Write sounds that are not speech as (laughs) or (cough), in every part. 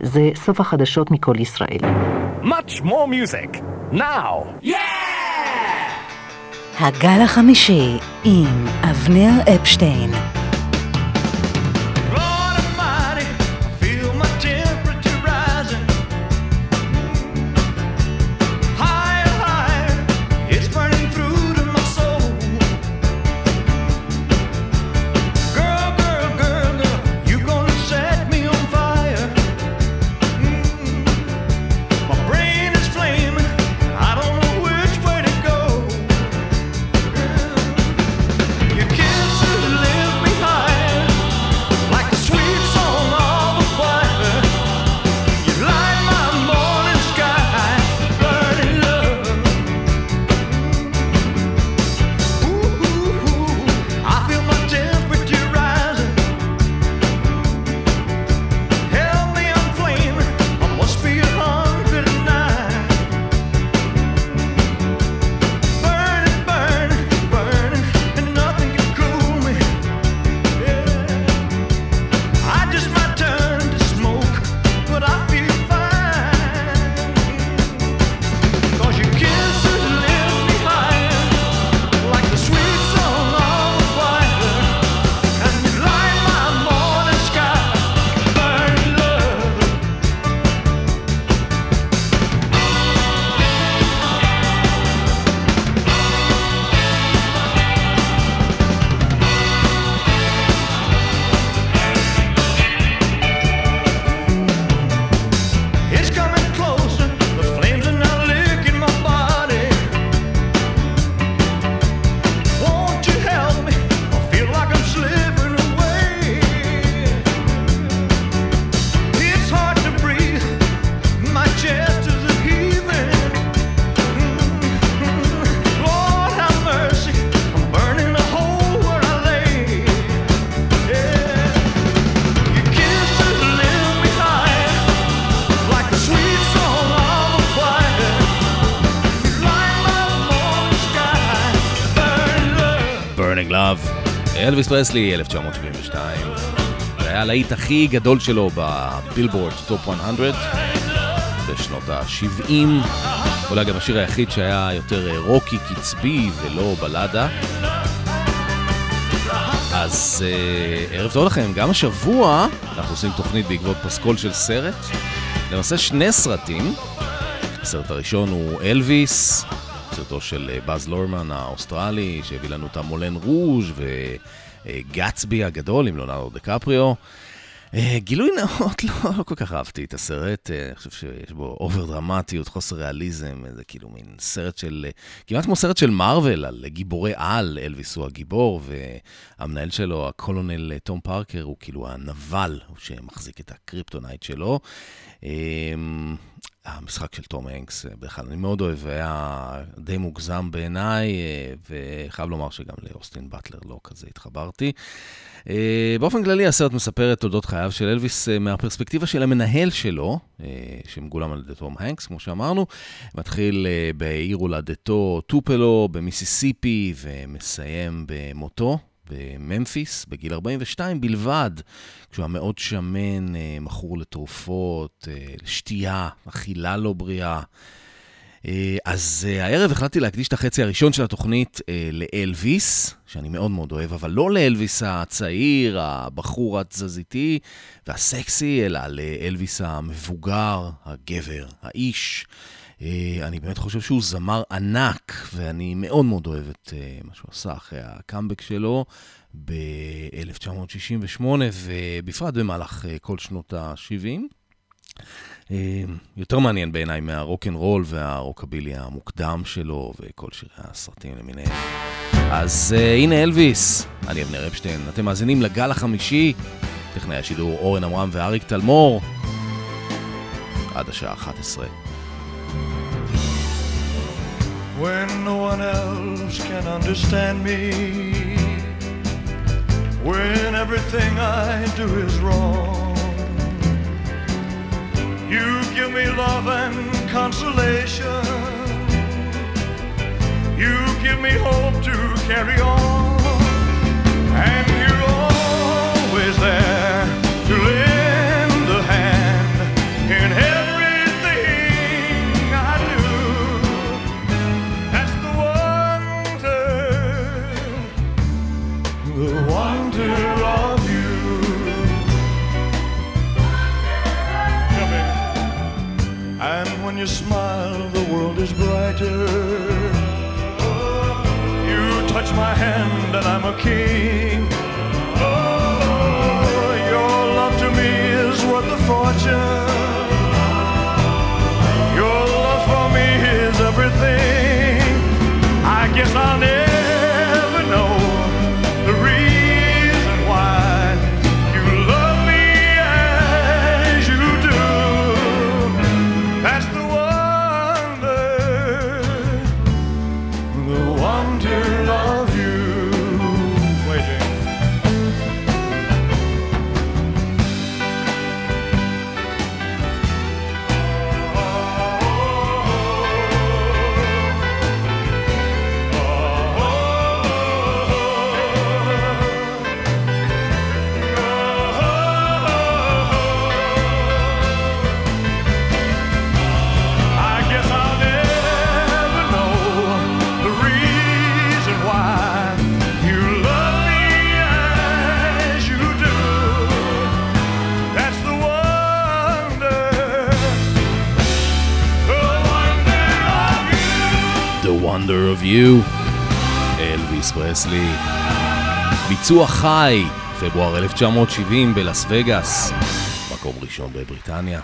זה סוף החדשות מכל ישראל. Much more music, now! Yeah! הגל החמישי עם אבנר אפשטיין אלוויס פרסלי, 1972. זה היה הלהיט הכי גדול שלו בבילבורד top 100 בשנות ה-70. אולי גם השיר היחיד שהיה יותר רוקי קצבי ולא בלאדה. אז אה, ערב טוב לכם, גם השבוע אנחנו עושים תוכנית בעקבות פסקול של סרט. למעשה שני סרטים. הסרט הראשון הוא אלוויס, סרטו של אה, באז לורמן האוסטרלי, שהביא לנו את המולן רוז' וגצבי הגדול עם לונארדו דקפריו. אה, גילוי נאות, לא, לא כל כך אהבתי את הסרט, אה, אני חושב שיש בו over דרמטיות, חוסר ריאליזם, זה כאילו מין סרט של, כמעט כמו סרט של מארוול על גיבורי על, אלוויס הוא הגיבור, והמנהל שלו, הקולונל תום פארקר, הוא כאילו הנבל שמחזיק את הקריפטונייט שלו. המשחק של תום הנקס, אה, בכלל, אני מאוד אוהב, היה די מוגזם בעיניי, אה, וחייב לומר שגם לאוסטין באטלר לא כזה התחברתי. אה, באופן כללי, הסרט מספר את תולדות חייו של אלוויס מהפרספקטיבה של המנהל שלו, שמגולם על ידי תום הנקס, כמו שאמרנו. מתחיל בעיר הולדתו טופלו במיסיסיפי ומסיים במותו. בממפיס, בגיל 42 בלבד, כשהוא היה מאוד שמן, אה, מכור לתרופות, אה, לשתייה, אכילה לא בריאה. אה, אז הערב החלטתי להקדיש את החצי הראשון של התוכנית לאלוויס, שאני מאוד מאוד אוהב, אבל לא לאלוויס הצעיר, הבחור התזזיתי והסקסי, אלא לאלוויס המבוגר, הגבר, האיש. אה, אני באמת חושב שהוא זמר ענק, ואני מאוד מאוד אוהב את אה, מה שהוא עשה אחרי הקאמבק שלו ב-1968, ובפרט במהלך אה, כל שנות ה-70. יותר מעניין בעיניי מהרוקנרול והרוקבילי המוקדם שלו וכל שירי הסרטים למיניהם. אז uh, הנה אלוויס, אני אבנר אפשטיין, אתם מאזינים לגל החמישי, טכנאי השידור אורן עמרם ואריק תלמור, עד השעה 11. when no one else can understand me, when everything I do is wrong. You give me love and consolation, you give me hope to carry on, and you're always there brighter. You touch my hand and I'm a king. פרסלי. ביצוע חי, פברואר 1970 בלאס וגאס, מקום ראשון בבריטניה.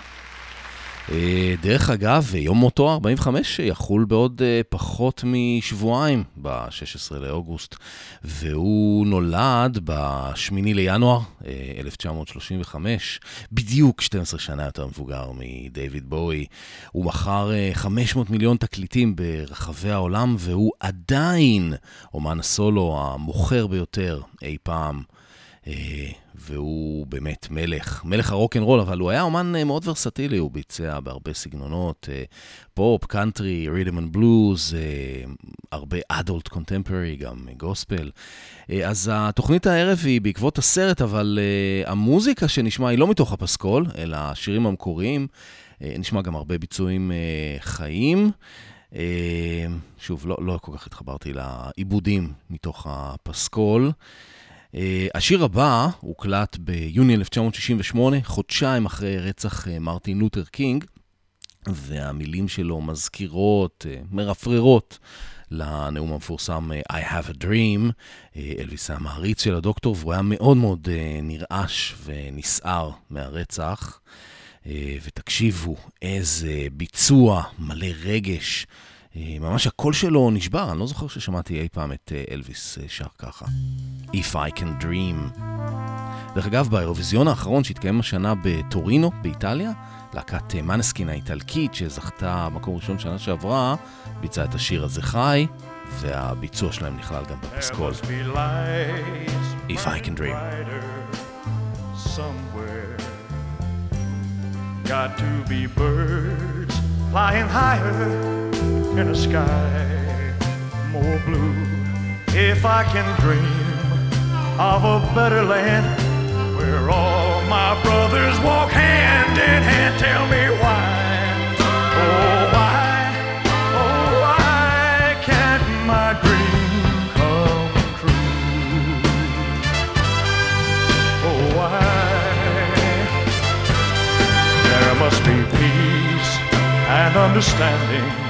אה, דרך אגב, יום מותו 45 יחול בעוד אה, פחות משבועיים, ב-16 לאוגוסט, והוא נולד ב-8 לינואר 1935, אה, בדיוק 12 שנה יותר מבוגר מדייוויד בואי. הוא מכר 500 מיליון תקליטים ברחבי העולם, והוא עדיין אומן הסולו המוכר ביותר אי פעם. והוא באמת מלך, מלך הרוקנרול, אבל הוא היה אומן אה, מאוד ורסטילי, הוא ביצע בהרבה סגנונות, אה, פופ, קאנטרי, rhythm and blues, הרבה adult contemporary, גם גוספל. אה, אז התוכנית הערב היא בעקבות הסרט, אבל המוזיקה שנשמע היא לא מתוך הפסקול, אלא השירים המקוריים. נשמע גם הרבה ביצועים חיים. שוב, לא, לא כל כך התחברתי לעיבודים מתוך הפסקול. Uh, השיר הבא הוקלט ביוני 1968, חודשיים אחרי רצח uh, מרטין לותר קינג, והמילים שלו מזכירות, uh, מרפררות לנאום המפורסם I have a dream. אלוויס היה מעריץ של הדוקטור, והוא היה מאוד מאוד נרעש ונסער מהרצח. ותקשיבו, איזה ביצוע מלא רגש. אה, ממש הקול שלו נשבר, אני לא זוכר ששמעתי אי פעם את אה, אלוויס אה, שר ככה. If I can dream. דרך אגב, באירוויזיון האחרון שהתקיים השנה בטורינו, באיטליה, להקת מנסקין האיטלקית שזכתה מקום ראשון שנה שעברה, ביצעה את השיר הזה חי, והביצוע שלהם נכלל גם בפסקול. If I can dream. Got to be birds flying higher in a sky more blue. If I can dream of a better land where all my brothers walk hand in hand, tell me why. Oh, why, oh, why can't my dream come true? Oh, why? There must be peace and understanding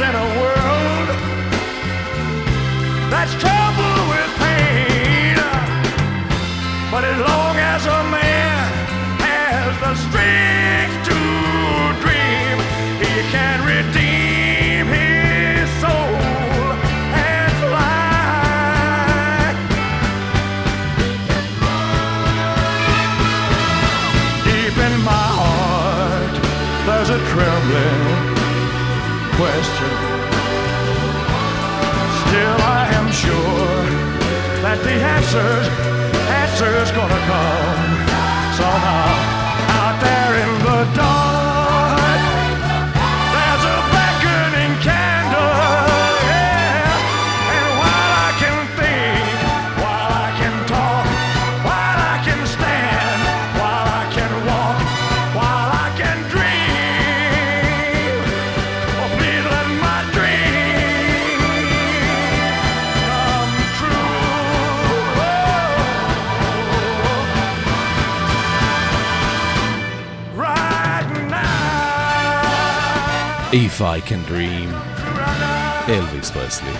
In a world that's troubled with pain. But as long as a man has the strength to dream, he can redeem his soul. And fly. Deep in my heart, there's a trembling question. Still, I am sure that the answers, answers gonna come somehow out there in the dark. I can dream, אלוויס פרסלי.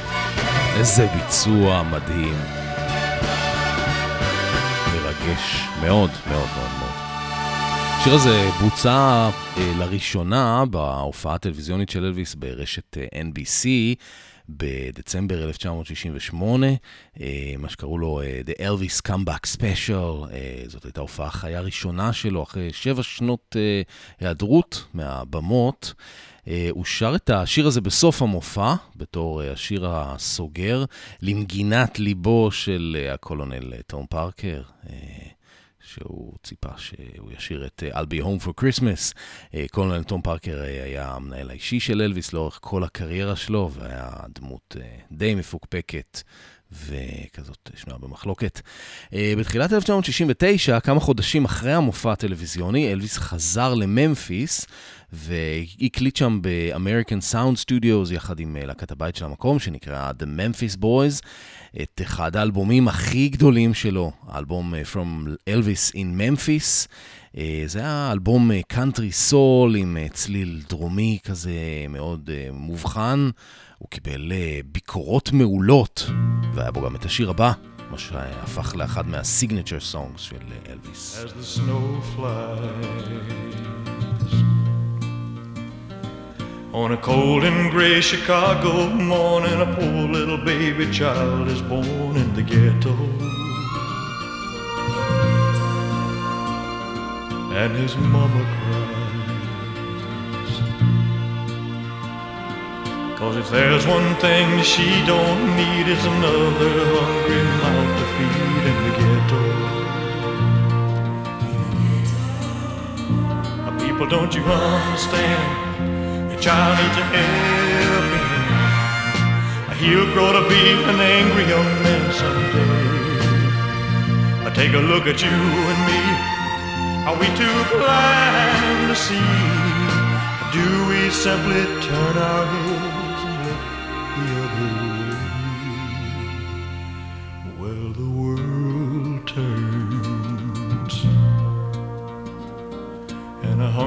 איזה ביצוע מדהים. מרגש מאוד מאוד מאוד מאוד. השיר הזה בוצע אה, לראשונה בהופעה הטלוויזיונית של אלוויס ברשת אה, NBC בדצמבר 1968, אה, מה שקראו לו אה, The Elvis Comeback Special, אה, זאת הייתה הופעה חיה ראשונה שלו אחרי שבע שנות היעדרות מהבמות. הוא שר את השיר הזה בסוף המופע, בתור אה, השיר הסוגר, למגינת ליבו של אה, הקולונל תום פארקר. שהוא ציפה שהוא ישיר את I'll be home for Christmas. קולונל תום פארקר היה המנהל האישי של אלוויס לאורך כל הקריירה שלו, והיה דמות די מפוקפקת וכזאת שנויה במחלוקת. בתחילת 1969, כמה חודשים אחרי המופע הטלוויזיוני, אלוויס חזר לממפיס. והקליט שם ב-American Sound Studios יחד עם אה, להקת הבית של המקום, שנקרא The Memphis Boys, את אחד האלבומים הכי גדולים שלו, האלבום אה, From Elvis in Memphis. אה, זה היה אלבום קאנטרי סול עם צליל דרומי כזה מאוד מובחן. הוא קיבל ביקורות מעולות, והיה בו גם את השיר הבא, מה שהפך לאחד מהסיגנצ'ר סונגס של אלוויס. As the snow flies On a cold and gray Chicago morning, a poor little baby child is born in the ghetto. And his mama cries. Cause if there's one thing she don't need, it's another hungry mouth to feed in the ghetto. People, don't you understand? Child needs a helping hand. He'll grow to be an angry young man someday. Take a look at you and me. Are we too blind to see? Do we simply turn our heads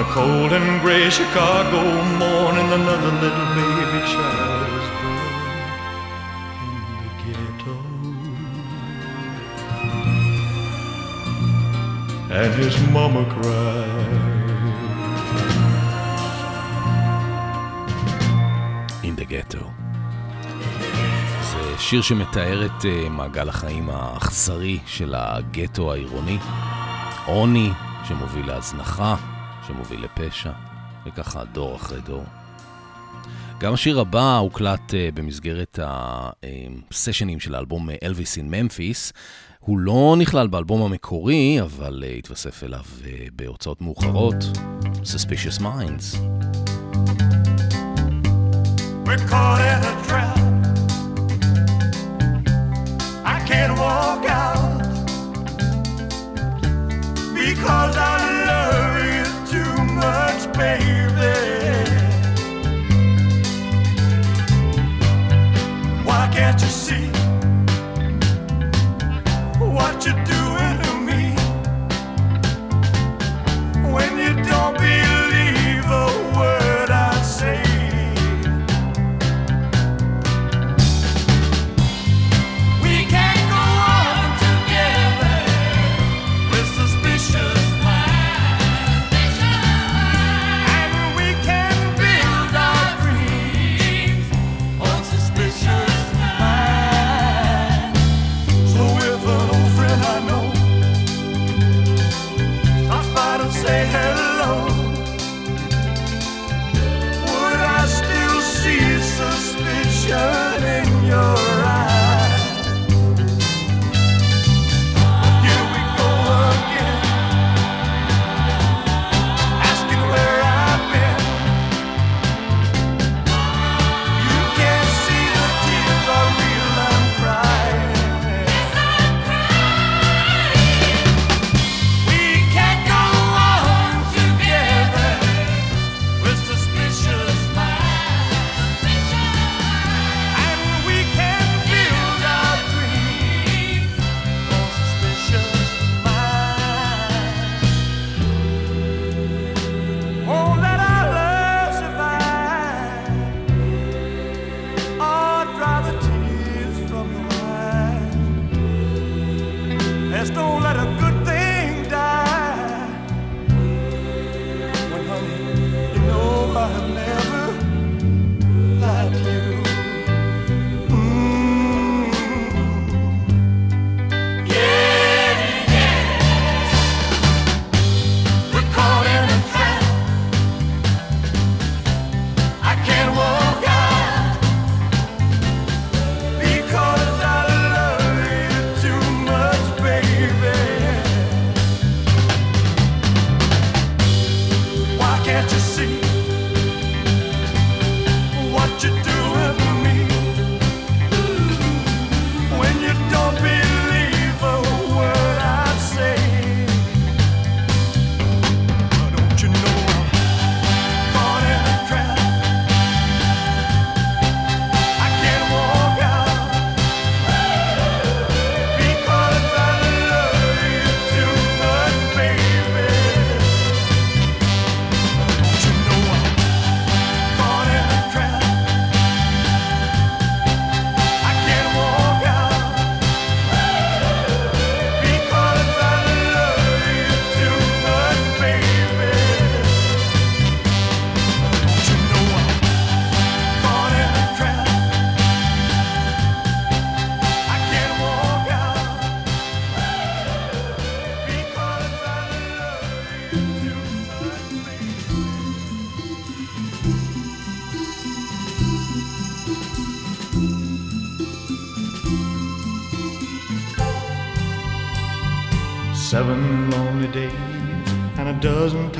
A cold and gray Chicago morning, another little baby child is born in the ghetto. And his mama cries. In the ghetto. שיר שמתאר את uh, מעגל החיים האכזרי של הגטו העירוני. עוני שמוביל להזנחה, שמוביל לפשע, וככה דור אחרי דור. גם השיר הבא הוקלט uh, במסגרת הסשנים של האלבום אלוויס אין ממפיס. הוא לא נכלל באלבום המקורי, אבל uh, התווסף אליו uh, בהוצאות מאוחרות, Suspicious Minds. baby. Why can't you see?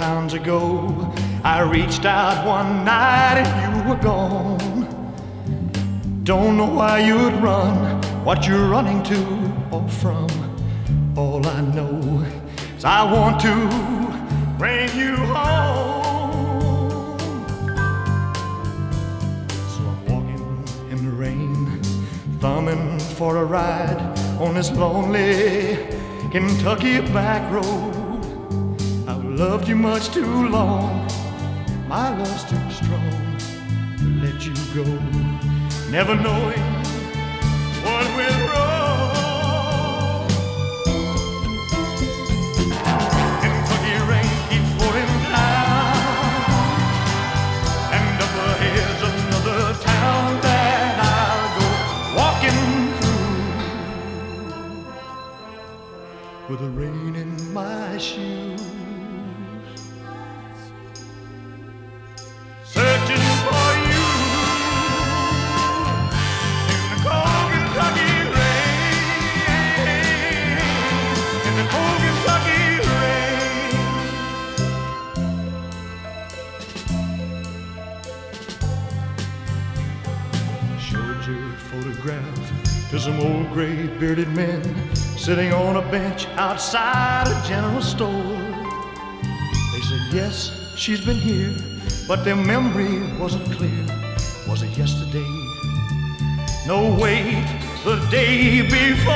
Ago, I reached out one night and you were gone. Don't know why you'd run, what you're running to or from. All I know is I want to bring you home. So I'm walking in the rain, thumbing for a ride on this lonely Kentucky back road loved you much too long. My love's too strong to let you go. Never knowing what went wrong. Kentucky rain keeps pouring down, and up ahead's another town that I'll go walking through with the rain in my shoes. Gray bearded men sitting on a bench outside a general store. They said, Yes, she's been here, but their memory wasn't clear. Was it yesterday? No, wait, the day before.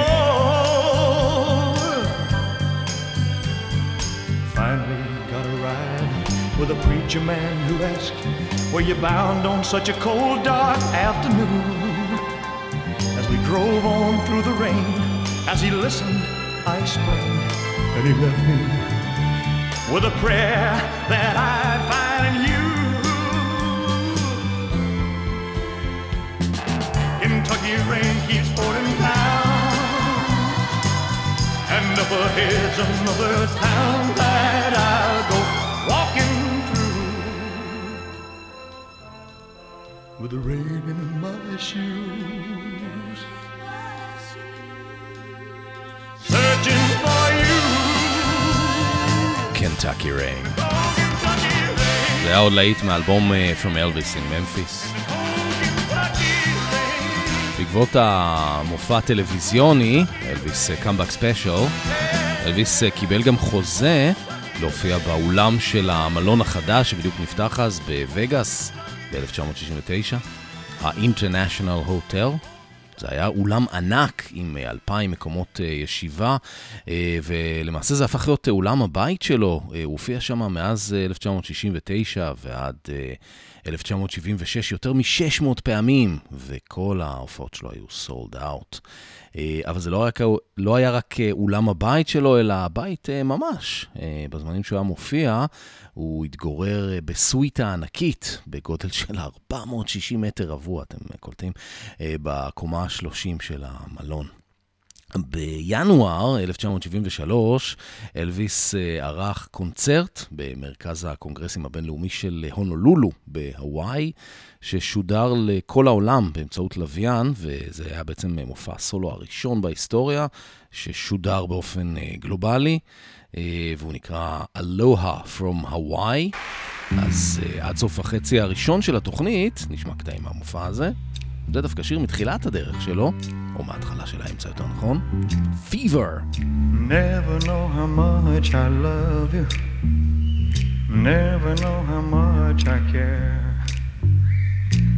Finally got a ride with a preacher man who asked, Were you bound on such a cold, dark afternoon? Drove on through the rain, as he listened, I explained, and he left me with a prayer that I'd find in you. Kentucky rain keeps pouring down, and up ahead's another town that I'll go walking through. With the rain in my shoes, Kentucky rain, זה היה עוד להיט מאלבום אה, From Elvis in Memphis. בעקבות המופע הטלוויזיוני, Elvis comeback special, אלוויס קיבל גם חוזה להופיע באולם של המלון החדש שבדיוק נפתח אז בווגאס ב-1969, ה-International Hotel. זה היה אולם ענק עם אה, אלפיים מקומות אה, ישיבה, אה, ולמעשה זה הפך להיות אולם הבית שלו. הוא הופיע שם מאז אה, 1969 ועד אה, 1976 יותר מ-600 פעמים, וכל ההופעות שלו היו סולד אאוט. אבל זה לא, רק, לא היה רק אולם הבית שלו, אלא הבית ממש. בזמנים שהוא היה מופיע, הוא התגורר אה, בסוויטה ענקית, בגודל של 460 מטר רבוע, אתם אה, קולטים, אה, בקומה ה-30 של המלון. בינואר 1973, אלוויס ערך קונצרט במרכז הקונגרסים הבינלאומי של הונולולו בהוואי, ששודר לכל העולם באמצעות לוויין, וזה היה בעצם מופע הסולו הראשון בהיסטוריה, ששודר באופן אה, גלובלי, אה, והוא נקרא Aloha from Hawaii. אז עד סוף החצי הראשון של התוכנית, נשמע קטעים מהמופע הזה. זה דווקא שיר מתחילת הדרך שלו, או מההתחלה של האמצע יותר נכון, Fever. Never know how much I love you. Never know how much I care.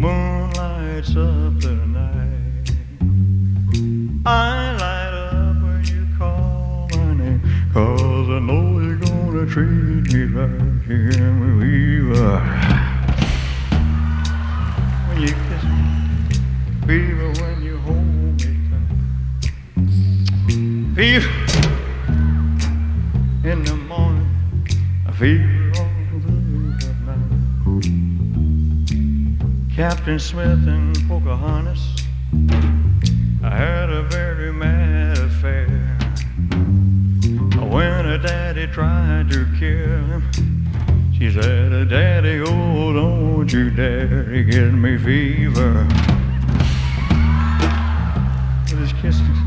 moon lights up the night. I light up when you call my name, cause I know you're gonna treat me right. Fever. When you kiss me, fever when you hold me tight. Fever in the morning, I fever Captain Smith and Pocahontas, I had a very mad affair. When her daddy tried to kill him, she said, Daddy, oh, don't you dare get me fever. With his kisses,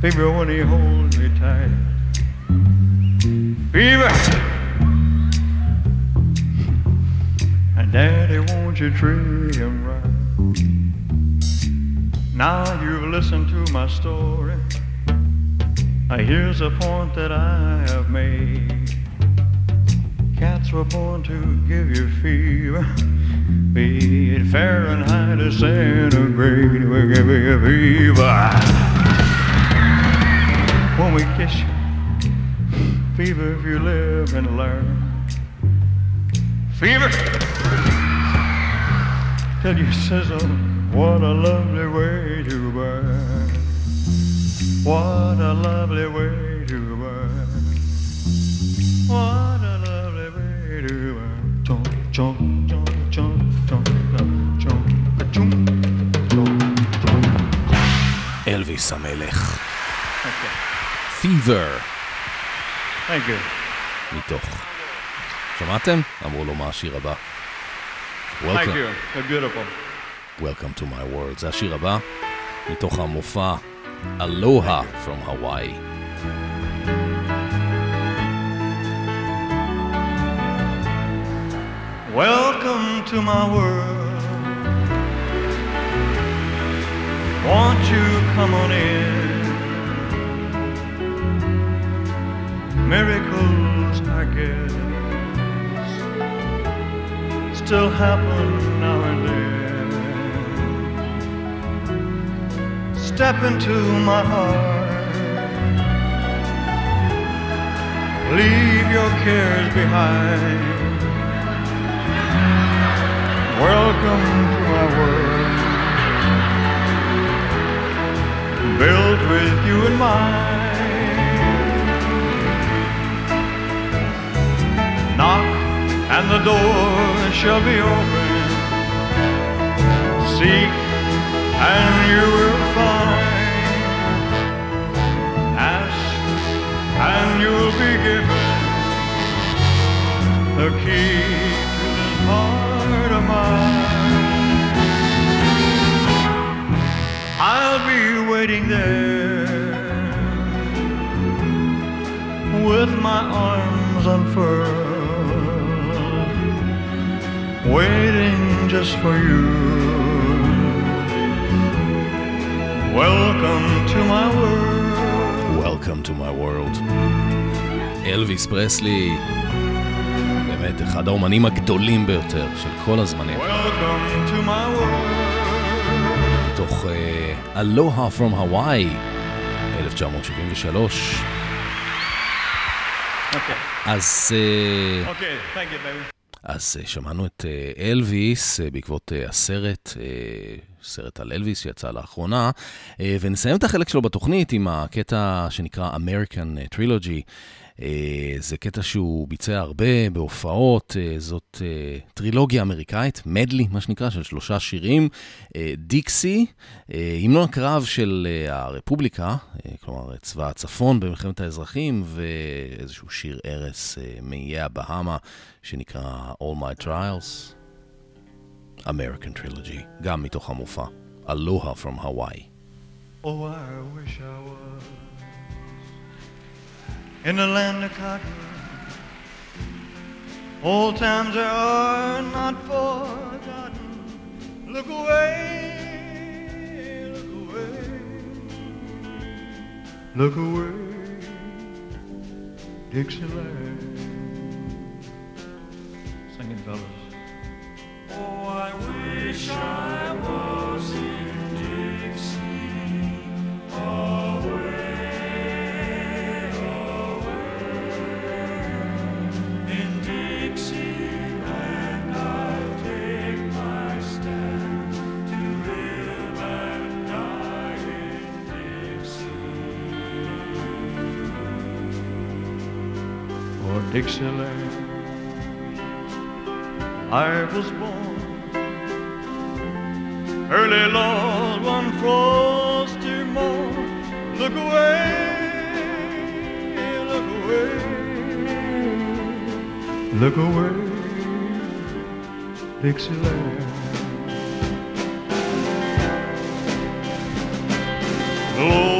fever when he holds me tight. Fever! And Daddy, won't you treat him right? Now you've listened to my story. Here's a point that I have made. Cats were born to give you fever. Be it Fahrenheit or centigrade, we'll give you fever. When we kiss you, fever if you live and learn. Fever till you sizzle. What a lovely way to burn. What a lovely way to burn. What a lovely way to burn. Chomp, chomp. אלוויס Thank Welcome, you. They're beautiful. welcome to my world. זה השיר הבא, מתוך המופע Aloha from Hawaii. Welcome to my world. Won't you come on in? Miracles, I guess, still happen now and then. Step into my heart. Leave your cares behind. Welcome to my world, built with you in mind. Knock and the door shall be open. Seek and you will find. Ask and you'll be given the key to this heart of mine. I'll be waiting there with my arms unfurled, waiting just for you. Welcome to my world. Welcome to my world. אלוויס פרסלי, באמת אחד האומנים הגדולים ביותר של כל הזמנים. Welcome to my world. מתוך uh, Aloha from Hawaii, 1973. Okay. אז, uh, Okay, thank you, baby. אז uh, שמענו את uh, אלוויס uh, בעקבות הסרט, סרט על אלוויס שיצא לאחרונה, ונסיים את החלק שלו בתוכנית עם הקטע שנקרא American Trilogy. Uh, זה קטע שהוא ביצע הרבה בהופעות, uh, זאת uh, טרילוגיה אמריקאית, מדלי, מה שנקרא, של שלושה שירים. דיקסי, המנון הקרב של הרפובליקה, כלומר צבא הצפון במלחמת האזרחים, ואיזשהו שיר uh, מאיי הבהאמה שנקרא All My Trials. American Trilogy, גם מתוך המופע. Aloha from Hawaii. Oh, I wish I was in the land of cotton. Old times are not forgotten. Look away, look away, look away, Dixieland. Sing it, fellas. Oh, I wish I was in Dixie. In Dixie. Dixieland, I was born early Lord one frosty morn. Look away, look away, look away, Dixieland. Glory,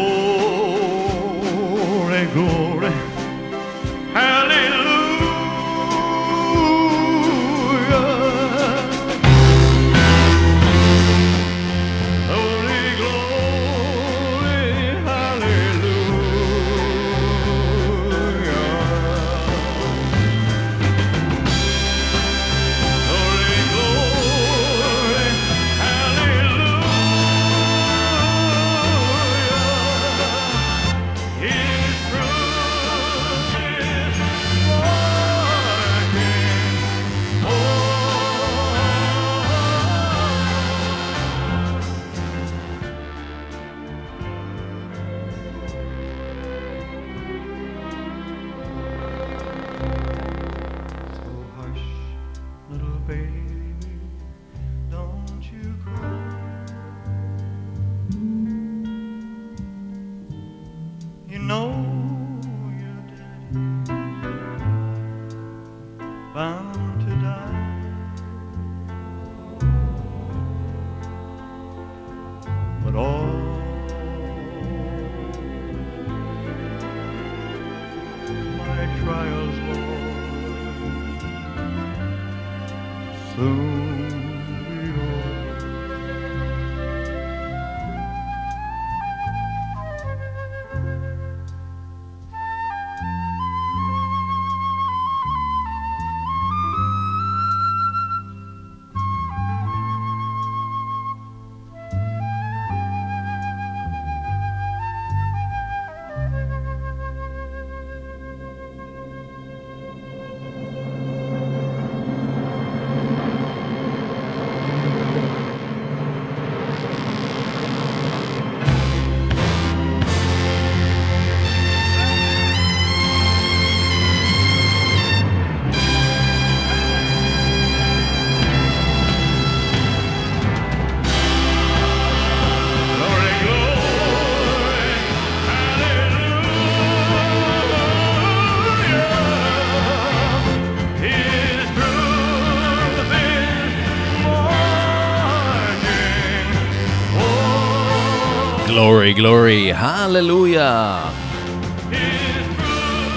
גלורי, הללויה.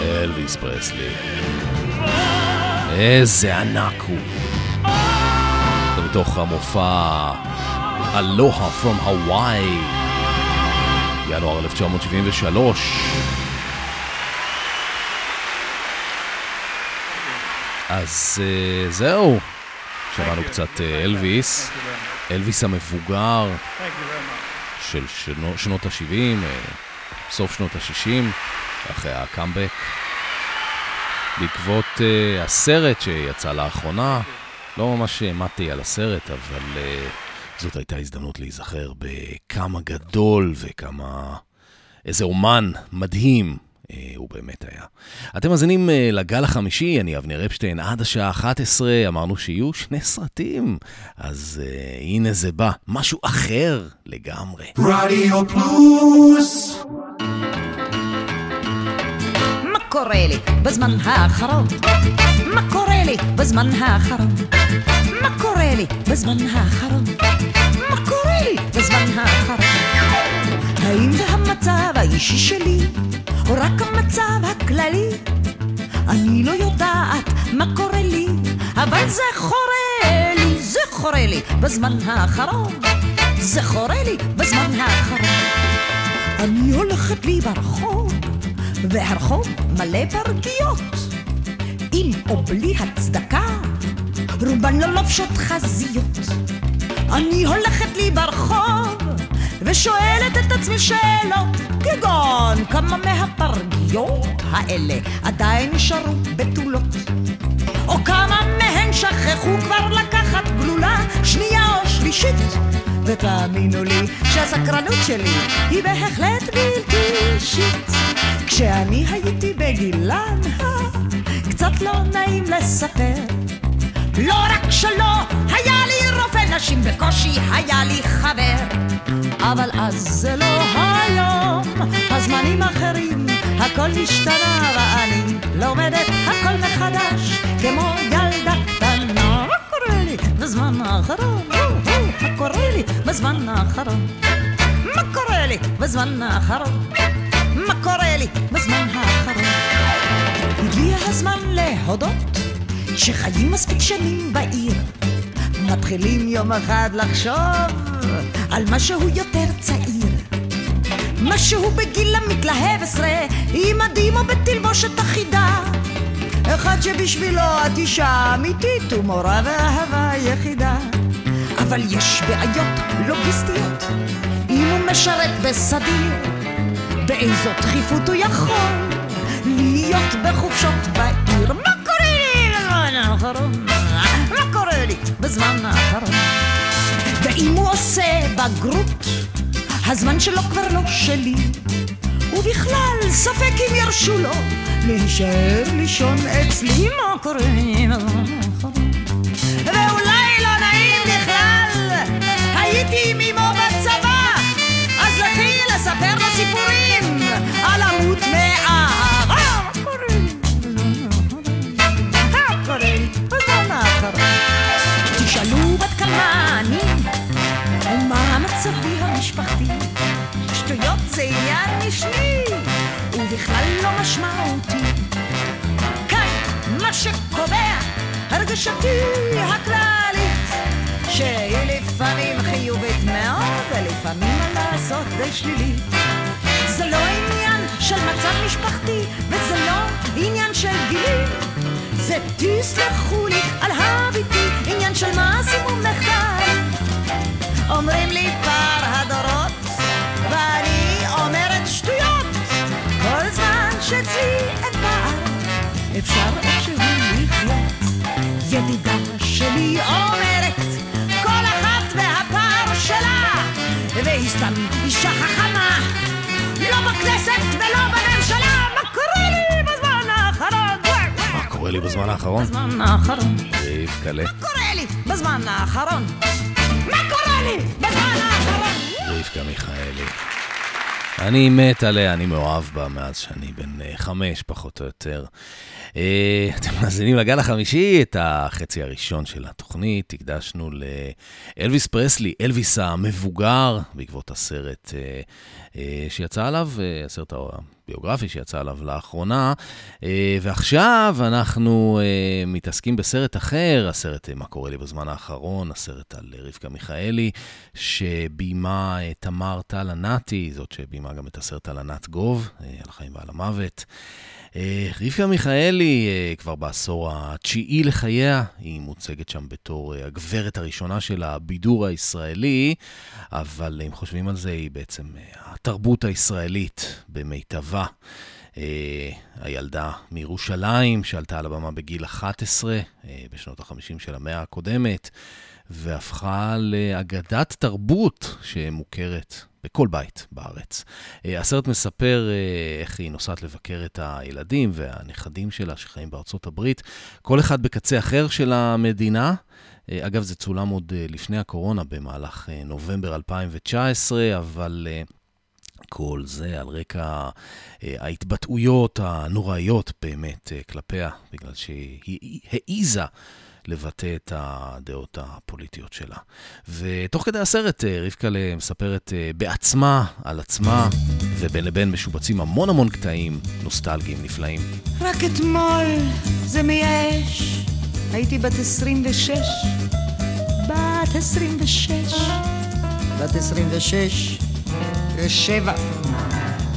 אלוויס פרסלי. איזה ענק הוא. זה מתוך המופע אלוהה פרום הוואי, ינואר 1973. אז uh, זהו, שמענו קצת uh, אלוויס, אלוויס המבוגר. של שנו, שנות ה-70, אה, סוף שנות ה-60, אחרי הקאמבק. בעקבות uh, הסרט שיצא לאחרונה, לא ממש העמדתי על הסרט, אבל uh, זאת הייתה הזדמנות להיזכר בכמה גדול וכמה... איזה אומן מדהים הוא באמת היה. אתם מאזינים אה, לגל החמישי, אני אבנר אפשטיין, עד השעה 11 אמרנו שיהיו שני סרטים, אז אה, הנה זה בא, משהו אחר לגמרי. רדיו פלוס! מה קורה לי בזמן האחרון? מה קורה לי בזמן האחרון? מה קורה לי בזמן האחרון? מה קורה לי בזמן האחרון? האם זה המצב האישי שלי, או רק המצב הכללי? אני לא יודעת מה קורה לי, אבל זה חורה לי, זה חורה לי בזמן האחרון. זה חורה לי בזמן האחרון. אני הולכת לי ברחוב, והרחוב מלא פרגיות. עם או בלי הצדקה, רובן לא לובשות חזיות. אני הולכת לי ברחוב, ושואלת את עצמי שאלות, כגון כמה מהפרגיות האלה עדיין נשארו בתולות, או כמה מהן שכחו כבר לקחת גלולה שנייה או שלישית. ותאמינו לי שהסקרנות שלי היא בהחלט בלתי אישית. כשאני הייתי בגילן, קצת לא נעים לספר. לא רק שלא היה לי רופא נשים, בקושי היה לי חבר. אבל אז זה לא היום, הזמנים אחרים, הכל השתנה ואני לומדת הכל מחדש, כמו ילדה קטנה. מה קורה לי בזמן האחרון? מה קורה לי בזמן האחרון? מה קורה לי בזמן האחרון? מה קורה לי בזמן האחרון? הגיע הזמן להודות שחיים מספיק שנים בעיר מתחילים יום אחד לחשוב על משהו יותר צעיר. משהו בגיל המתלהב עשרה, עם מדים או בתלבושת אחידה. אחד שבשבילו את אישה אמיתית ומורה ואהבה יחידה. אבל יש בעיות לוגיסטיות, אם הוא משרת בסדיר, באיזו דחיפות הוא יכול להיות בחופשות בגרות, הזמן שלו כבר לא שלי. ובכלל, ספק אם ירשו לו להישאר לישון אצלי, מה קורה? ואולי לא נעים בכלל, הייתי עם אמו בצבא, אז לכי לספר לו סיפורים על עמוד מאהבה. זה עניין משני, ובכלל לא משמעותי. כאן מה שקובע הרגשתי הכללית, שהיא לפעמים חיובית מאוד ולפעמים מה לעשות די שלילית. זה לא עניין של מצב משפחתי, וזה לא עניין של גילי. זה תסלחו לי על הביטי, עניין של מעשים ומחדל. אומרים לי פעם שלי אומרת, כל אחת והפער שלה, והיא סתם אישה חכמה, לא בכנסת ולא בממשלה, מה קורה לי בזמן האחרון? מה קורה לי בזמן האחרון? בזמן האחרון. רבקלה. מה קורה לי בזמן האחרון? מה קורה לי בזמן האחרון? רבקה מיכאלי. אני מת עליה, אני מאוהב בה מאז שאני בן אה, חמש, פחות או יותר. אה, אתם מאזינים לגל החמישי, את החצי הראשון של התוכנית, הקדשנו לאלוויס פרסלי, אלוויס המבוגר, בעקבות הסרט אה, שיצא עליו, הסרט הביוגרפי שיצא עליו לאחרונה, ועכשיו אנחנו מתעסקים בסרט אחר, הסרט מה קורה לי בזמן האחרון, הסרט על רבקה מיכאלי, שביימה תמר טל ענתי, זאת שביימה גם את הסרט על ענת גוב, על החיים ועל המוות. רבקה מיכאלי, כבר בעשור התשיעי לחייה, היא מוצגת שם בתור הגברת הראשונה של הבידור הישראלי, אבל אם חושבים על זה, היא בעצם התרבות הישראלית במיטבה. הילדה מירושלים, שעלתה על הבמה בגיל 11, בשנות ה-50 של המאה הקודמת, והפכה לאגדת תרבות שמוכרת בכל בית בארץ. הסרט מספר איך היא נוסעת לבקר את הילדים והנכדים שלה שחיים בארצות הברית, כל אחד בקצה אחר של המדינה. אגב, זה צולם עוד לפני הקורונה, במהלך נובמבר 2019, אבל כל זה על רקע ההתבטאויות הנוראיות באמת כלפיה, בגלל שהיא העיזה לבטא את הדעות הפוליטיות שלה. ותוך כדי הסרט רבקה מספרת בעצמה על עצמה, ובין לבין משובצים המון המון קטעים נוסטלגיים נפלאים. רק אתמול זה מייאש, הייתי בת 26, בת 26, בת 26, ושבע,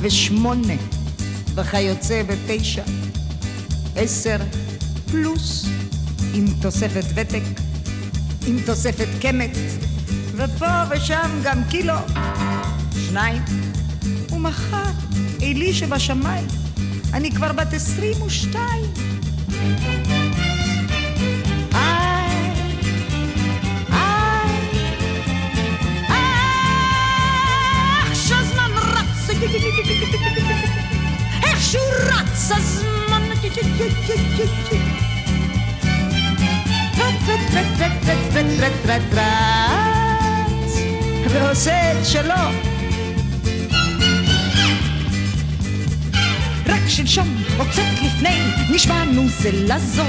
ושמונה, וכיוצא בתשע, עשר, פלוס. עם תוספת ותק, עם תוספת קמת, ופה ושם גם קילו, שניים. ומחר, אלי שבשמיים, אני כבר בת עשרים ושתיים. איך שהוא רץ הזמן רץ ועושה את שלו רק שלשום או קצת לפני נשבענו זה לזו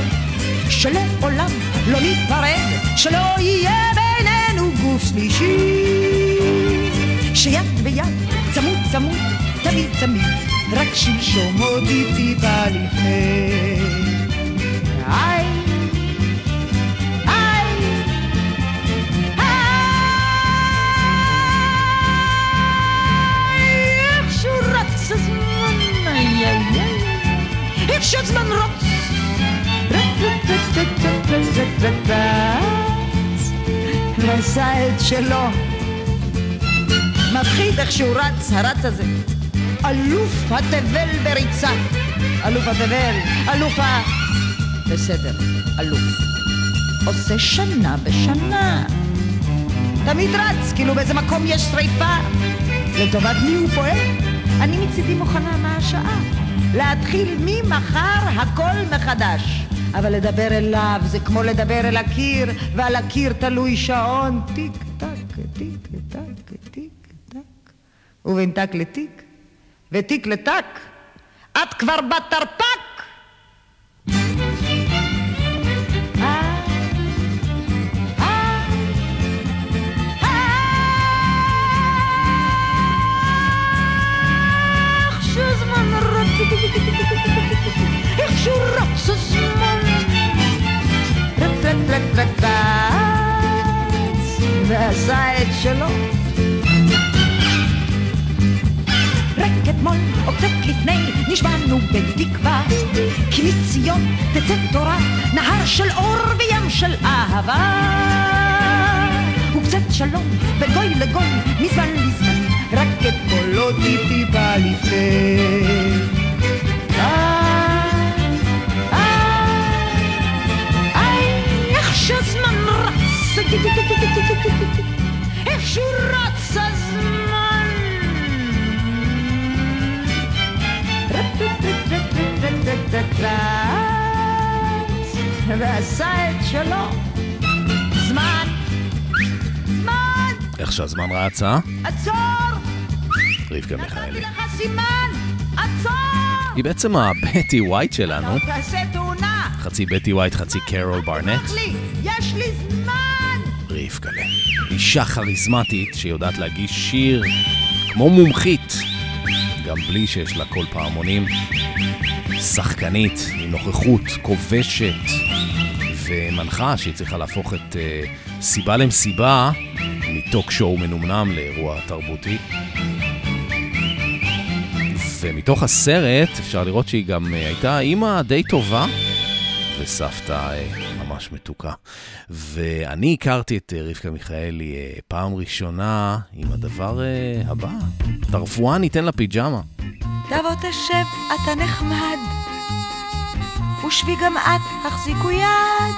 שלעולם לא ניפרד שלא יהיה בינינו גוף שלישי שיד ביד צמוד צמוד תמיד תמיד רק שלשום עוד איתי בא לפני Schutzmann Rotz. ועשה את שלו. מפחיד איך שהוא רץ, הרץ הזה. אלוף התבל בריצה. אלוף התבל, אלוף ה... בסדר, אלוף. עושה שנה בשנה. תמיד רץ, כאילו באיזה מקום יש שריפה. לטובת מי הוא פועל? אני מצידי מוכנה מה השעה. להתחיל ממחר הכל מחדש. אבל לדבר אליו זה כמו לדבר אל הקיר, ועל הקיר תלוי שעון טיק טק, טיק טק, טיק טק. ובין טק לטיק, וטיק לטק, את כבר בתרפ"ק! איך שהוא רץ הזמן. רץ רץ רץ רץ ועשה את שלו. אתמול או קצת לפני נשבענו בתקווה. כי מציון תצא תורה נהר של אור וים של אהבה. וקצת שלום בין גוי לגוי מזמן לזמן רק אתמול לא טיפה לפני (laughs) איך שהוא רץ הזמן. ועשה את שלו. זמן. זמן. איך שהזמן רץ, אה? עצור. רבקה מיכאלי. היא בעצם הבטי ווייט שלנו, חצי בטי ווייט, חצי קרול ברנט. יש לי זמן רבקלה. אישה כריזמטית שיודעת להגיש שיר כמו מומחית, גם בלי שיש לה קול פעמונים. שחקנית, עם נוכחות, כובשת, ומנחה שהיא צריכה להפוך את uh, סיבה למסיבה מטוק שואו מנומנם לאירוע תרבותי. ומתוך הסרט אפשר לראות שהיא גם uh, הייתה אימא די טובה וסבתא uh, ממש מתוקה. ואני הכרתי את uh, רבקה מיכאלי uh, פעם ראשונה עם הדבר uh, הבא, את הרפואה ניתן לה פיג'מה. תבוא תשב, אתה נחמד. ושבי גם את, החזיקו יד.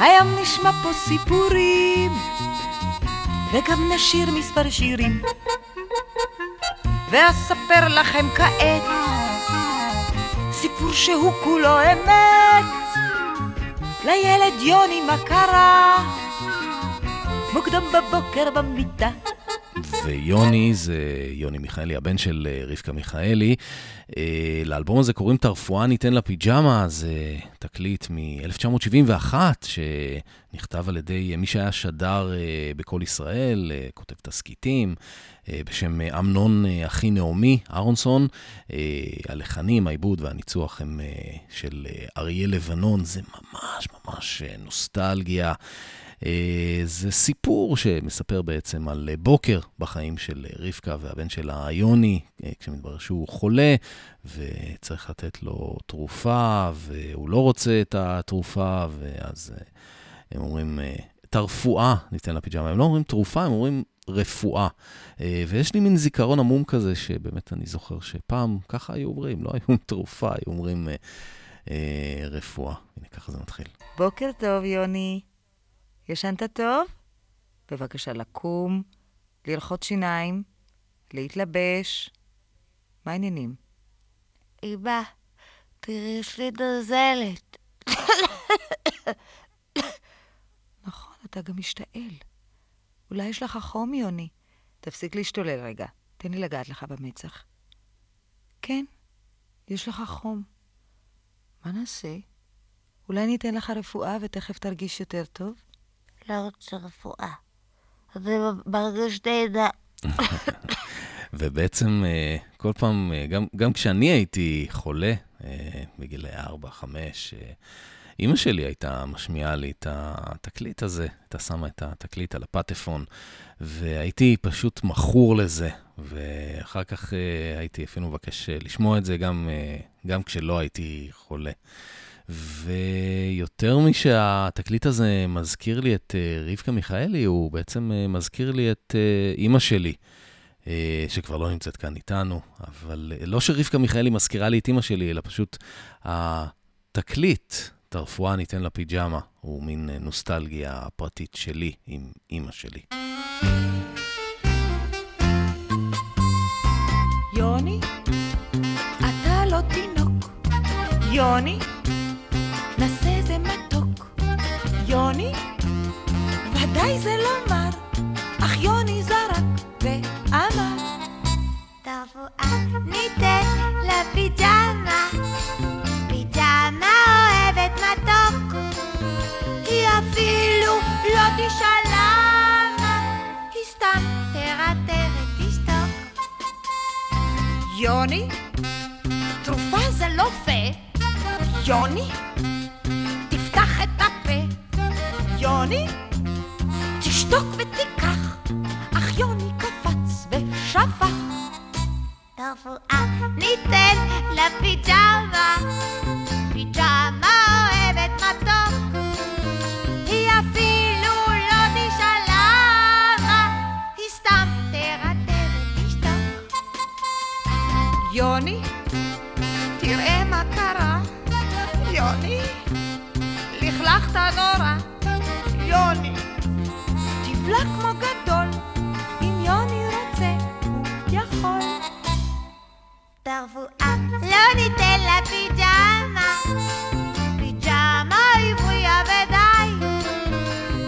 היום נשמע פה סיפורים, וגם נשיר מספר שירים. ואספר לכם כעת סיפור שהוא כולו אמת. לילד יוני מה קרה? מוקדם בבוקר במיטה. ויוני זה יוני מיכאלי, הבן של אה, רבקה מיכאלי. אה, לאלבום הזה קוראים את הרפואה ניתן לה פיג'מה, זה תקליט מ-1971, שנכתב על ידי מי שהיה שדר אה, בקול ישראל, אה, כותב תסכיתים, אה, בשם אה, אמנון אה, אחי נעמי אהרונסון. אה, הלחנים, העיבוד והניצוח הם אה, של אה, אריה לבנון, זה ממש ממש אה, נוסטלגיה. אה, זה סיפור שמספר בעצם על אה, בוקר בחיים של אה, רבקה והבן שלה יוני, כשמתברר שהוא חולה וצריך לתת לו תרופה, והוא לא רוצה את התרופה, ואז הם אומרים, את הרפואה ניתן לפיג'מה. הם לא אומרים תרופה, הם אומרים רפואה. אה, ויש לי מין זיכרון עמום כזה, שבאמת אני זוכר שפעם ככה היו אומרים, לא היו תרופה, היו אומרים אה, אה, רפואה. הנה, ככה זה מתחיל. בוקר טוב, יוני. ישנת טוב? בבקשה לקום, ללחוץ שיניים, להתלבש. מה העניינים? אמא, תראי, יש לי נוזלת. נכון, אתה גם משתעל. אולי יש לך חום, יוני. תפסיק להשתולל רגע. תן לי לגעת לך במצח. כן, יש לך חום. מה נעשה? אולי ניתן לך רפואה ותכף תרגיש יותר טוב? לא רוצה רפואה. זה מרגיש נהדר. ובעצם אה, כל פעם, אה, גם, גם כשאני הייתי חולה, אה, בגילי 4-5, אימא שלי הייתה משמיעה לי את התקליט הזה, הייתה שמה את התקליט על הפטפון, והייתי פשוט מכור לזה, ואחר כך הייתי אפילו מבקש לשמוע את זה גם, גם כשלא הייתי חולה. ויותר משהתקליט הזה מזכיר לי את רבקה מיכאלי, הוא בעצם מזכיר לי את אימא שלי. שכבר לא נמצאת כאן איתנו, אבל לא שרבקה מיכאלי מזכירה לי את אימא שלי, אלא פשוט התקליט, את הרפואה ניתן לה פיג'מה, הוא מין נוסטלגיה פרטית שלי עם אימא שלי. יוני, אתה לא תינוק. יוני, ודאי זה לא מר, אך יוני זרק ואמר. רפואה ניתן לפיג'מה, פיג'מה אוהבת מתוק. היא אפילו לא תשאל למה, היא סתם תרטר ותשתוק. יוני, תרופה זה לא פה. יוני, תפתח את הפה. יוני, תשתוק ותיקח. אך יוני קפץ ושפך. תרפואה ניתן לה פיג'מה, אוהבת מתוק. היא אפילו לא תשאל למה, היא סתם תרטב ותשתוק. יוני, תראה מה קרה. יוני, לכלכת נורא. תרפואה לא ניתן לה פיג'מה, פיג'מה הבריאה ודי.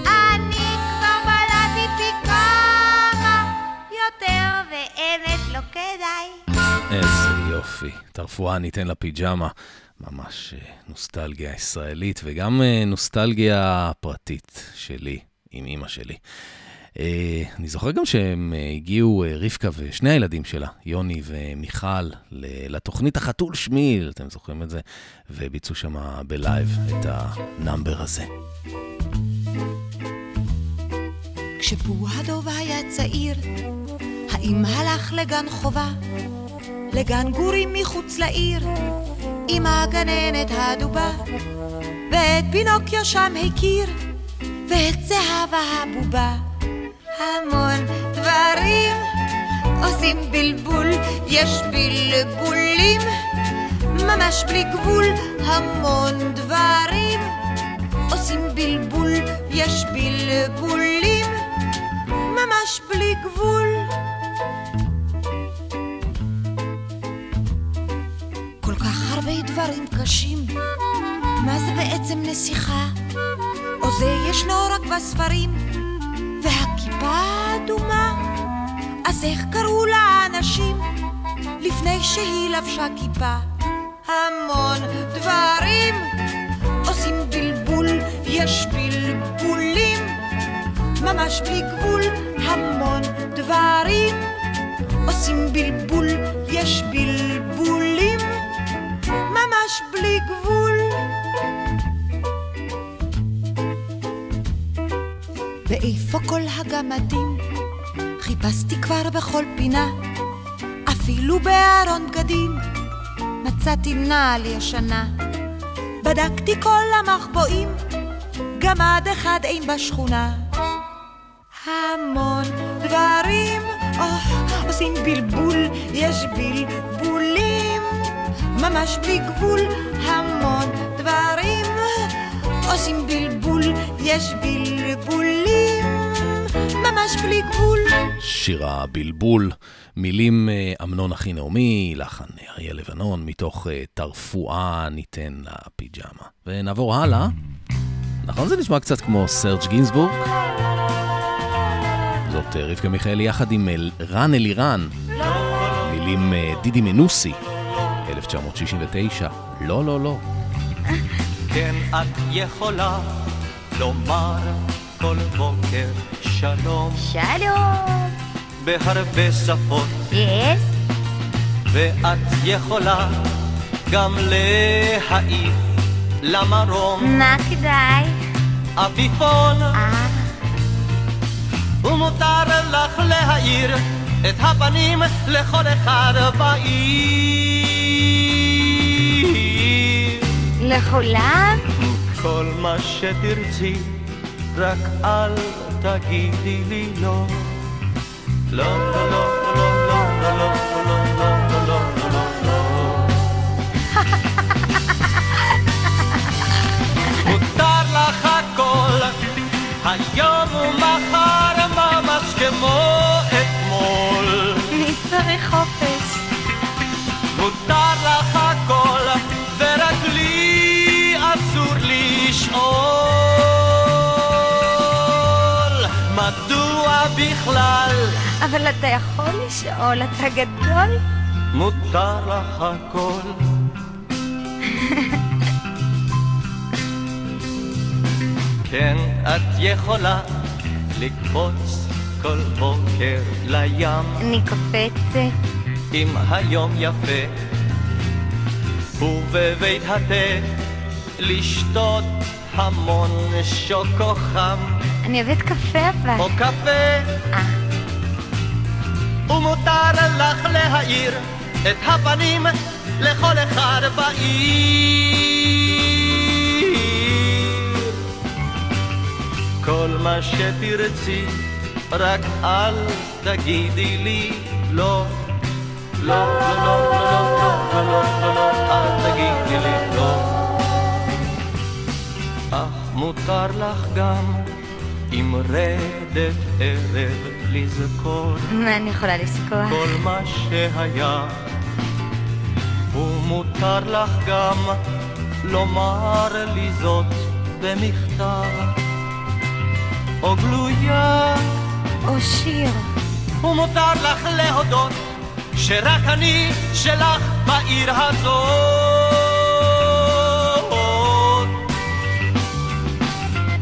אני כבר בלעתי פי כמה, יותר באמת לא כדאי. איזה יופי. את הרפואה ניתן לפיג'מה. ממש אה, נוסטלגיה ישראלית וגם אה, נוסטלגיה פרטית שלי עם אימא שלי. אה, אני זוכר גם שהם הגיעו, רבקה ושני הילדים שלה, יוני ומיכל, לתוכנית החתול שמיל, אתם זוכרים את זה? וביצעו שם בלייב את ה number הזה. כשפו הדוב היה צעיר, האם הלך לגן חובה? לגן גורים מחוץ לעיר, עם הגננת הדובה, ואת פינוקיו שם הכיר, ואת זהבה הבובה. המון דברים. עושים בלבול, יש בלבולים. ממש בלי גבול, המון דברים. עושים בלבול, יש בלבולים. ממש בלי גבול. כל כך הרבה דברים קשים, מה זה בעצם נסיכה? או זה ישנו רק בספרים, והכיפה אדומה? אז איך קראו לאנשים לפני שהיא לבשה כיפה? המון דברים עושים בלבול, יש בלבולים ממש בלי גבול, המון דברים עושים בלבול, יש בלבולים ממש בלי גבול. ואיפה כל הגמדים? חיפשתי כבר בכל פינה, אפילו בארון בגדים, מצאתי נעל ישנה. בדקתי כל המחבואים, גמד אחד אין בשכונה. המון דברים oh, עושים בלבול, יש בלבולים, ממש בלי גבול, המון דברים עושים בלבול, יש בלבולים, ממש בלי גבול. שיר הבלבול, מילים אה, אמנון אחי נעמי, לחן אריה לבנון, מתוך אה, תרפואה ניתן לפיג'מה. ונעבור הלאה. נכון זה נשמע קצת כמו סרג' גינסבורג? זאת אה, רבקה מיכאלי יחד עם רן אלירן. מילים דידי מנוסי, 1969. לא, לא, לא. כן, את יכולה לומר כל בוקר שלום. שלום. בהרבה שפות. יס. ואת יכולה גם להעיף למרום. מה כדאי? עפיפון. אה. ומותר לך להאיר את הפנים לכל אחד בעיר. לכולם? כל מה שתרצי, רק אל תגידי לי לא. לא, לא, לא, לא, לא, לא, לא, לא, לא, לא, לא, לא, לא. מותר לך הכל, היום ומחר אבל אתה יכול לשאול, אתה גדול? מותר לך הכל? (laughs) כן, את יכולה לקפוץ כל בוקר לים, אני קופצת. אם היום יפה, ובבית התה לשתות המון שוקו חם, אני אוהבת קפה אבל. או קפה, אה. ומותר לך להאיר את הפנים לכל אחד בעיר. כל מה שתרצי, רק אל תגידי לי לא. לא, לא, לא, לא, לא, לא, לא, לא, לא, אל תגידי לי לא. אך מותר לך גם עם רדת ערב לזכור אני יכולה לזכור? כל מה שהיה ומותר לך גם לומר לי זאת במכתב או גלויה או שיר. ומותר לך להודות שרק אני שלך בעיר הזאת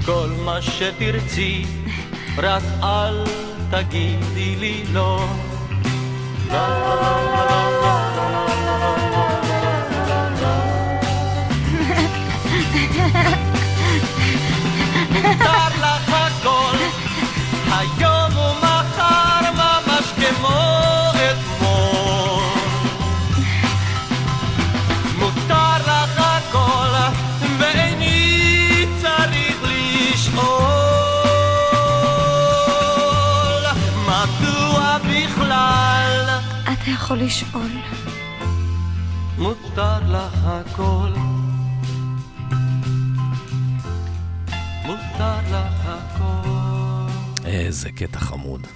כל מה שתרצי רק אל תגידי לי לא לא, לא, לא, לא, לא, לא, מותר לך יכול לשאול. מותר לך הכל? מותר לך הכל. איזה קטע חמוד.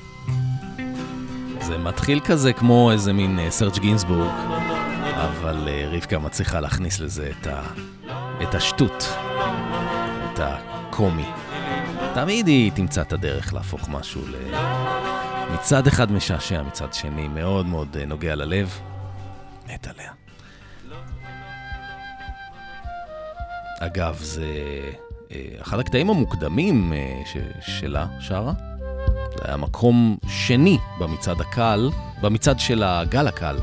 זה מתחיל כזה כמו איזה מין אה, סרג' גינסבורג, אבל אה, רבקה מצליחה להכניס לזה את, ה... את השטות, את הקומי. תמיד היא תמצא את הדרך להפוך משהו ל... מצד אחד משעשע, מצד שני מאוד מאוד אה, נוגע ללב. מת עליה. אגב, זה אה, אחד הקטעים המוקדמים אה, ש- שלה, שרה. זה היה מקום שני במצעד הקל, במצעד של הגל הקל,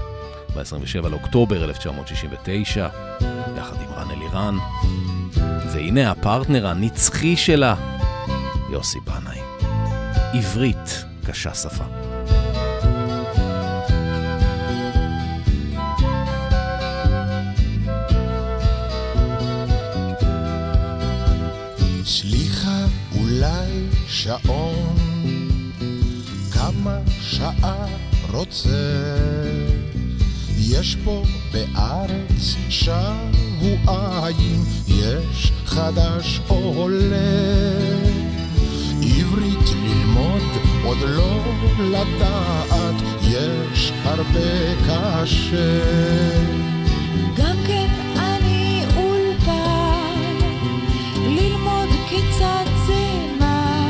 ב-27 לאוקטובר 1969, יחד עם רן אלירן. והנה הפרטנר הנצחי שלה, יוסי בנאי. עברית, קשה שפה. סליחה, אולי שעון, כמה שעה רוצה? יש פה בארץ שבועיים, יש חדש עולה. עברית ללמוד, עוד לא לדעת, יש הרבה קשה. גם כן אני אולפן, ללמוד כיצד זה מה.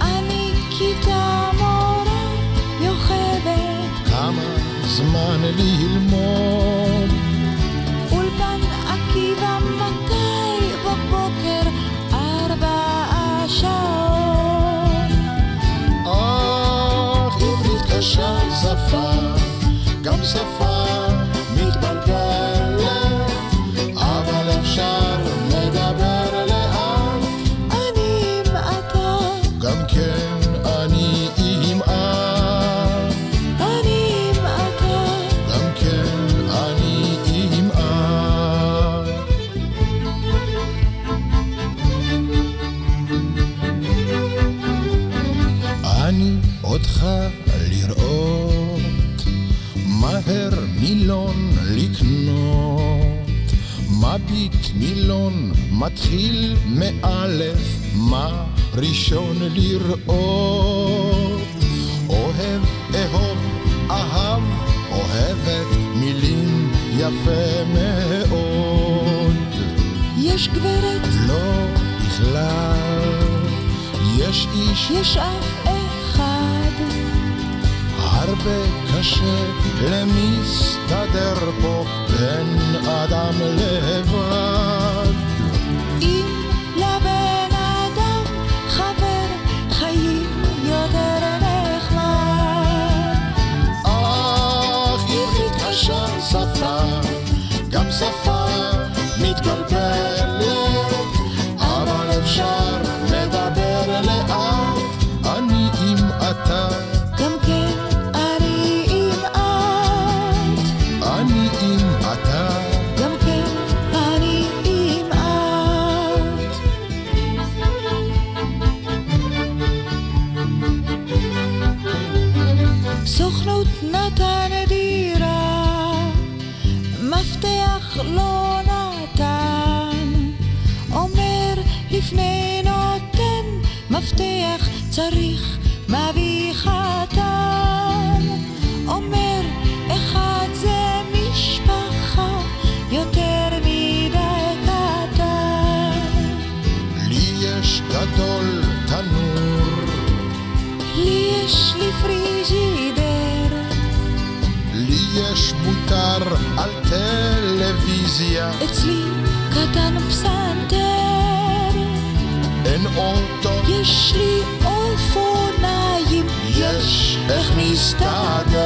אני כיתה מורה יוכבת, כמה זמן ללמוד? safado. מתחיל מאלף, מה ראשון לראות? אוהב, אהוב, אהב, אוהבת מילים יפה מאוד. יש גברת, לא בכלל, יש איש, יש אף אחד. הרבה קשה למסתדר פה בין אדם לבד. Zeit kommt אצלי קטן פסנתר, אין אוטו, יש לי אופניים, יש איך נסתדר.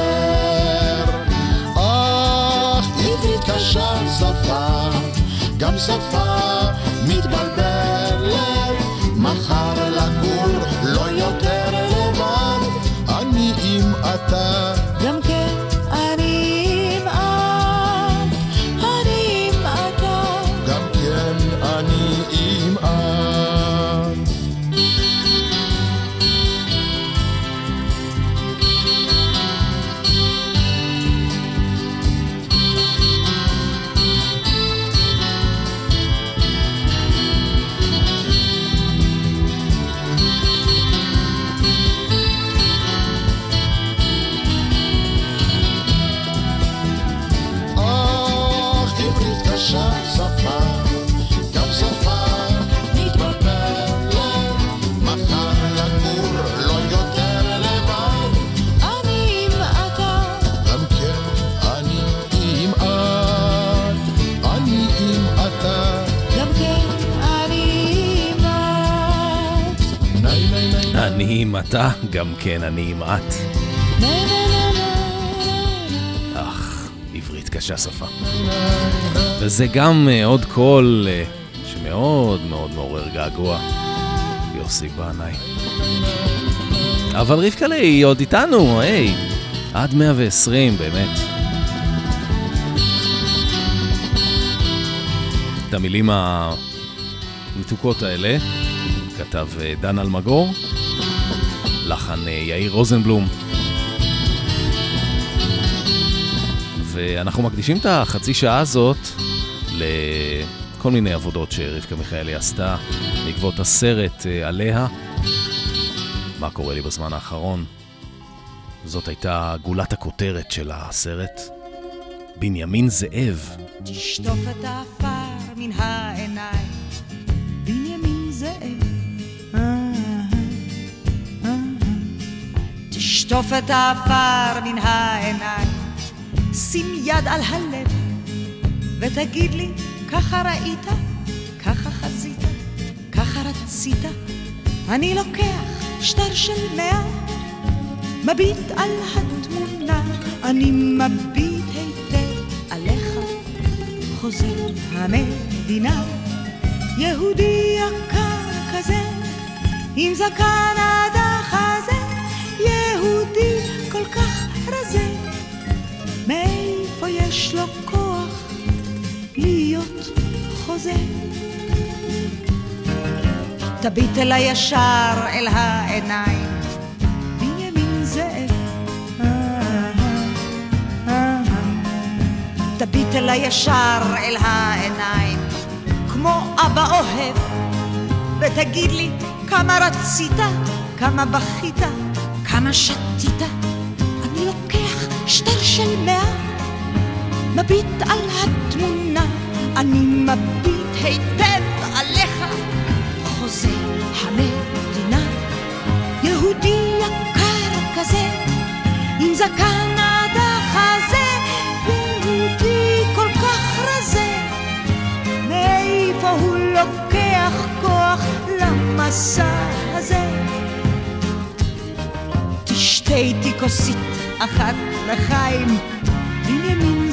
אך עברית קשה שפה, גם שפה מתבלבלת, אתה, גם כן אני עם את. אך, עברית קשה שפה. וזה גם אה, עוד קול אה, שמאוד מאוד מעורר געגוע. יוסי בנאי. אבל רבקלה היא עוד איתנו, היי. עד 120, באמת. את המילים המתוקות האלה כתב אה, דן אלמגור, לחן אה, יאיר רוזנבלום. ואנחנו מקדישים את החצי שעה הזאת לכל מיני עבודות שרבקה מיכאלי עשתה בעקבות הסרט אה, עליה. מה קורה לי בזמן האחרון? זאת הייתה גולת הכותרת של הסרט. בנימין זאב. תשטוף את העפר מן העיניים, תשטוף את העפר מן העיניים, שים יד על הלב, ותגיד לי, ככה ראית, ככה חזית, ככה רצית. אני לוקח שטר של מאה, מביט על התמונה, אני מביט היטב עליך. חוזר המדינה, יהודי יקר כזה, עם זקן עד תביט אליי ישר אל העיניים, בנימין זאב. תביט אליי ישר אל העיניים, כמו אבא אוהב, ותגיד לי כמה רצית, כמה בכית, כמה שתית. אני לוקח שטר של מאה, מביט על התמונה, אני מביט היטב כזה, עם זקן עד החזה, יהודי כל כך רזה, מאיפה הוא לוקח כוח למסע הזה? תשתה איתי כוסית אחת לחיים, בנימין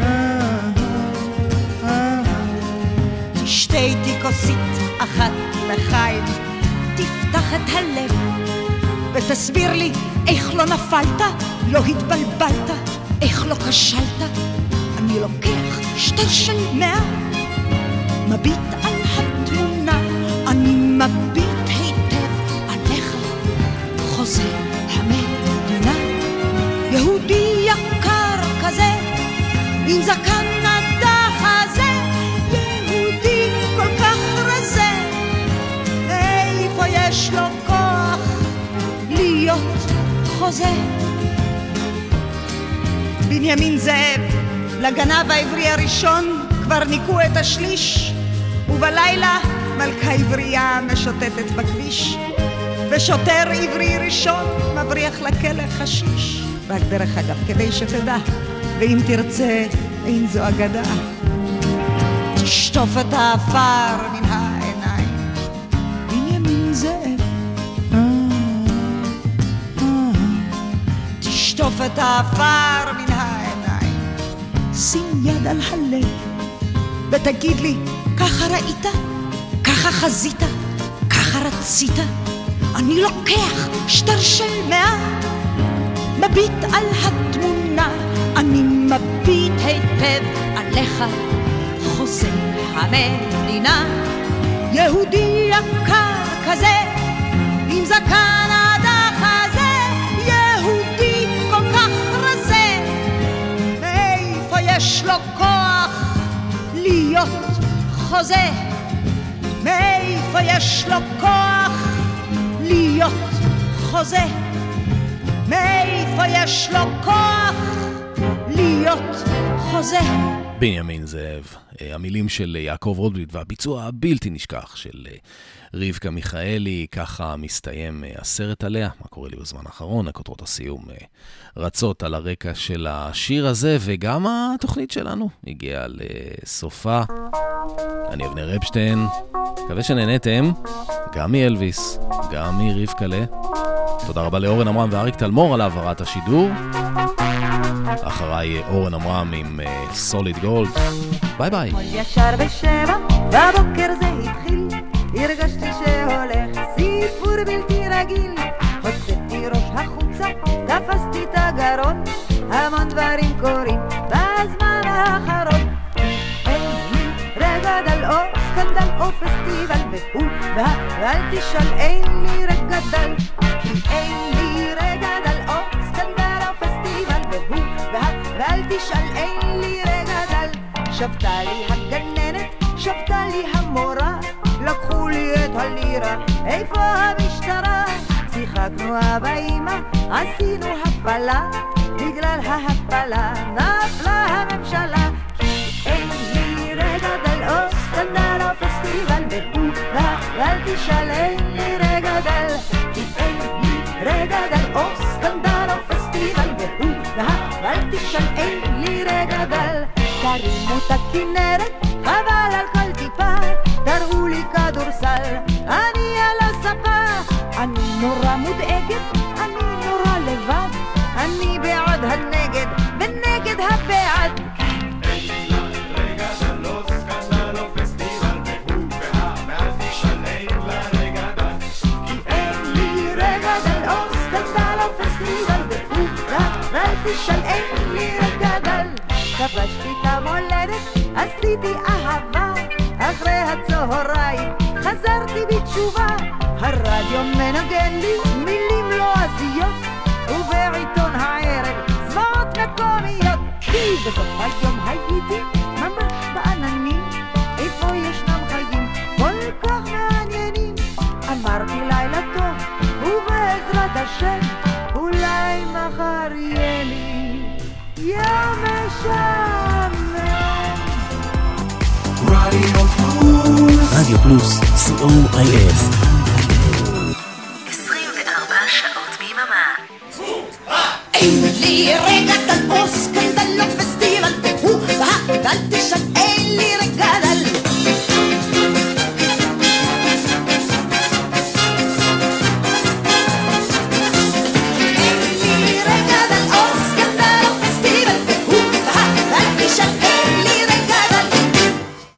אה. תשתה איתי כוסית אחת לחיים, תפתח את הלב ותסביר לי איך לא נפלת, לא התבלבלת, איך לא כשלת. אני לוקח שטר של מאה, מביט על התמונה, אני מביט היטב עליך, חוזר המדינה. יהודי יקר כזה, עם זקן חוזה? בנימין זאב, לגנב העברי הראשון כבר ניקו את השליש, ובלילה מלכה עברייה משוטטת בכביש, ושוטר עברי ראשון מבריח לכלא חשיש. רק דרך אגב, כדי שתדע, ואם תרצה, אין זו אגדה. תשטוף את העפר מן העיניים, תשטוף את העפר מן העיניים, שים יד על הלב, ותגיד לי, ככה ראית? ככה חזית? ככה רצית? אני לוקח שטר של מאה, מביט על התמונה, אני מביט היטב עליך, חוזה המדינה. יהודי יקר כזה, עם זקן יש לו כוח להיות חוזה? מאיפה יש לו כוח להיות חוזה? מאיפה יש לו כוח אה, המילים של יעקב רוטבליט והביצוע הבלתי נשכח של אה, רבקה מיכאלי, ככה מסתיים אה, הסרט עליה, מה קורה לי בזמן האחרון, הכותרות הסיום רצות על הרקע של השיר הזה, וגם התוכנית שלנו הגיעה לסופה. אני אבנר אפשטיין, מקווה שנהנתם, גם מאלוויס, גם מרבקלה. תודה רבה לאורן עמרם ואריק תלמור על העברת השידור. אחריי אורן עמרם עם סוליד גולד. ביי ביי. ישר בשבע, בבוקר זה התחיל, הרגשתי שהולך סיפור בלתי רגיל. הוצאתי ראש החוצה, תפסתי את הגרון, המון דברים קורים בזמן האחרון. אין לי רגע דל או סקנדל או פסטיבל, והוא וה... ואל תשאל, אין לי רגע דל, כי אין לי רגע דל והוא וה... ואל תשאל, אין לי רגע דל. שבתה לי הגננת, שבתה לי המורה, לקחו לי את הלירה, איפה המשטרה? שיחקנו אבא אמא, עשינו הפלה, בגלל ההפלה נפלה הממשלה. כי אין לי רגע דל או סקנדל או פסטיבל, והוא ואל תשאל, אין לי רגע דל, כי אין לי רגע דל או ואל תשאל, אין לי רגע דל. תרימו את הכנרת, חבל על כל טיפה, תראו לי כדורסל, אני על הספה. אני נורא מודאגת, כבשתי את המולדת, עשיתי אהבה, אחרי הצהריים חזרתי בתשובה. הרדיו מנגן לי מילים לועזיות, ובעיתון הערב זוועות מקומיות. כי בסוף היום הייתי ממש בעננים, איפה ישנם חיים כל כך מעניינים. אמרתי לילה טוב, ובעזרת השם, רדיו פלוס, co.il 24 שעות ביממה. אין לי רגע או